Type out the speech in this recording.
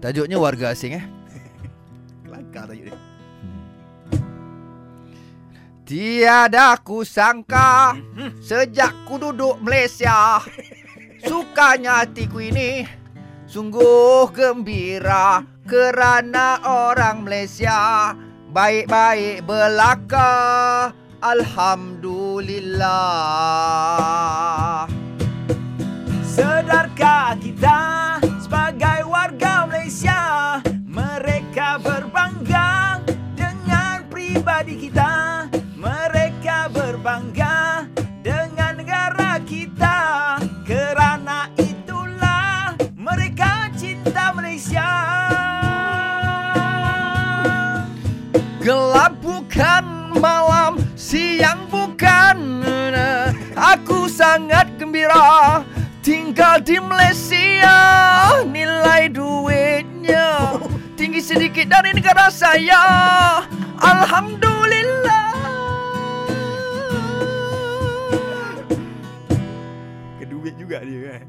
Tajuknya warga asing eh. Kelakar tajuk dia. Tiada ku sangka sejak ku duduk Malaysia Sukanya hatiku ini sungguh gembira Kerana orang Malaysia baik-baik belaka Alhamdulillah Sedarkah kita pribadi kita. Mereka berbangga dengan negara kita. Kerana itulah mereka cinta Malaysia. Gelap bukan malam, siang bukan Aku sangat gembira tinggal di Malaysia. Nilai duitnya tinggi sedikit dari negara saya Alhamdulillah Keduit juga dia kan.